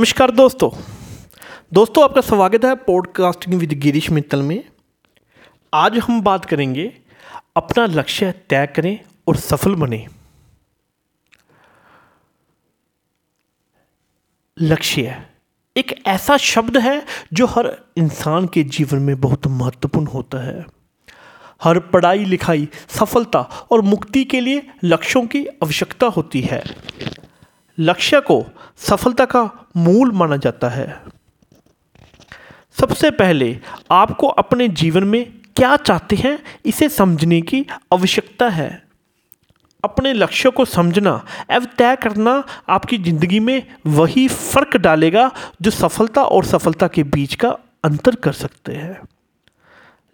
नमस्कार दोस्तों। दोस्तों, आपका स्वागत है पॉडकास्टिंग विद गिरीश मित्तल में। आज हम बात करेंगे, अपना लक्ष्य तय करें और सफल बने। लक्ष्य एक ऐसा शब्द है जो हर इंसान के जीवन में बहुत महत्वपूर्ण होता है। हर पढ़ाई, लिखाई, सफलता और मुक्ति के लिए लक्ष्यों की आवश्यकता होती है। लक्ष्य को सफलता का मूल माना जाता है। सबसे पहले आपको अपने जीवन में क्या चाहते हैं, इसे समझने की आवश्यकता है। अपने लक्ष्य को समझना एवं तय करना आपकी ज़िंदगी में वही फ़र्क डालेगा जो सफलता और सफलता के बीच का अंतर कर सकते हैं।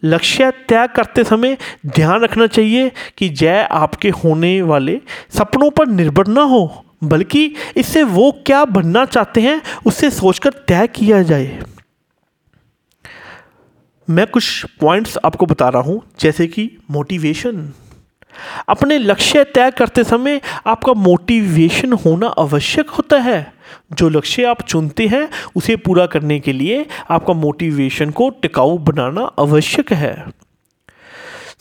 लक्ष्य तय करते समय ध्यान रखना चाहिए कि जय आपके होने वाले सपनों पर निर्भर ना हो। बल्कि इससे वो क्या बनना चाहते हैं उससे सोचकर तय किया जाए। मैं कुछ पॉइंट्स आपको बता रहा हूँ, जैसे कि मोटिवेशन अपने लक्ष्य तय करते समय आपका मोटिवेशन होना आवश्यक होता है। जो लक्ष्य आप चुनते हैं, उसे पूरा करने के लिए आपका मोटिवेशन को टिकाऊ बनाना आवश्यक है।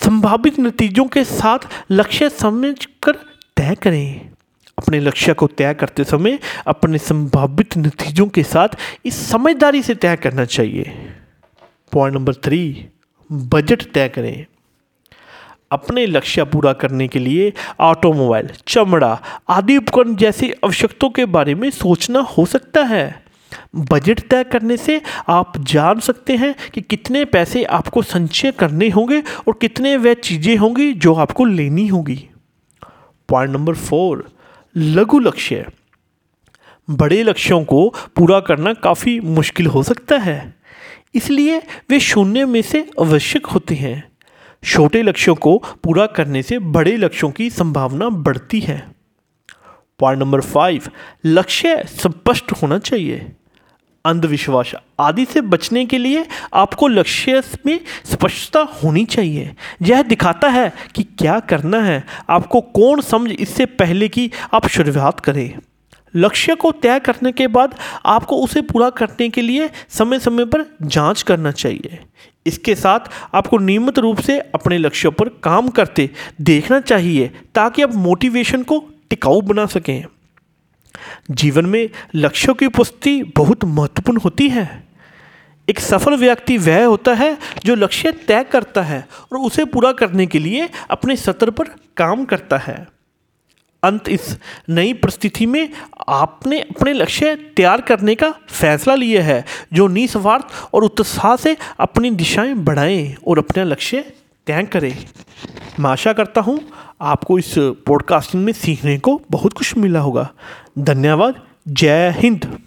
संभावित नतीजों के साथ लक्ष्य समझकर तय करें। अपने लक्ष्य को तय करते समय अपने संभावित नतीजों के साथ इस समझदारी से तय करना चाहिए। पॉइंट नंबर थ्री, बजट तय करें। अपने लक्ष्य पूरा करने के लिए ऑटोमोबाइल, चमड़ा आदि उपकरण जैसी आवश्यकताओं के बारे में सोचना हो सकता है। बजट तय करने से आप जान सकते हैं कि कितने पैसे आपको संचय करने होंगे और कितने वह चीज़ें होंगी जो आपको लेनी होगी। पॉइंट नंबर फोर लघु लक्ष्य, बड़े लक्ष्यों को पूरा करना काफ़ी मुश्किल हो सकता है। इसलिए वे शून्य में से आवश्यक होते हैं। छोटे लक्ष्यों को पूरा करने से बड़े लक्ष्यों की संभावना बढ़ती है। पॉइंट नंबर फाइव, लक्ष्य स्पष्ट होना चाहिए। अंधविश्वास। आदि से बचने के लिए आपको लक्ष्य में स्पष्टता होनी चाहिए। यह दिखाता है कि क्या करना है। आपको कौन समझ इससे पहले कि आप शुरुआत करें। लक्ष्य को तय करने के बाद आपको उसे पूरा करने के लिए समय समय पर जाँच करना चाहिए। इसके साथ आपको नियमित रूप से अपने लक्ष्यों पर काम करते देखना चाहिए ताकि आप मोटिवेशन को टिकाऊ बना सकें। जीवन में लक्ष्यों की उपस्थिति बहुत महत्वपूर्ण होती है। एक सफल व्यक्ति वह होता है जो लक्ष्य तय करता है और उसे पूरा करने के लिए अपने सत्र पर काम करता है। अंत इस नई परिस्थिति में आपने अपने लक्ष्य तैयार करने का फैसला लिया है, जो निस्वार्थ और उत्साह से अपनी दिशाएँ बढ़ाएँ और अपना लक्ष्य तय करें। मैं आशा करता हूँ आपको इस पॉडकास्टिंग में सीखने को बहुत कुछ मिला होगा। धन्यवाद। जय हिंद।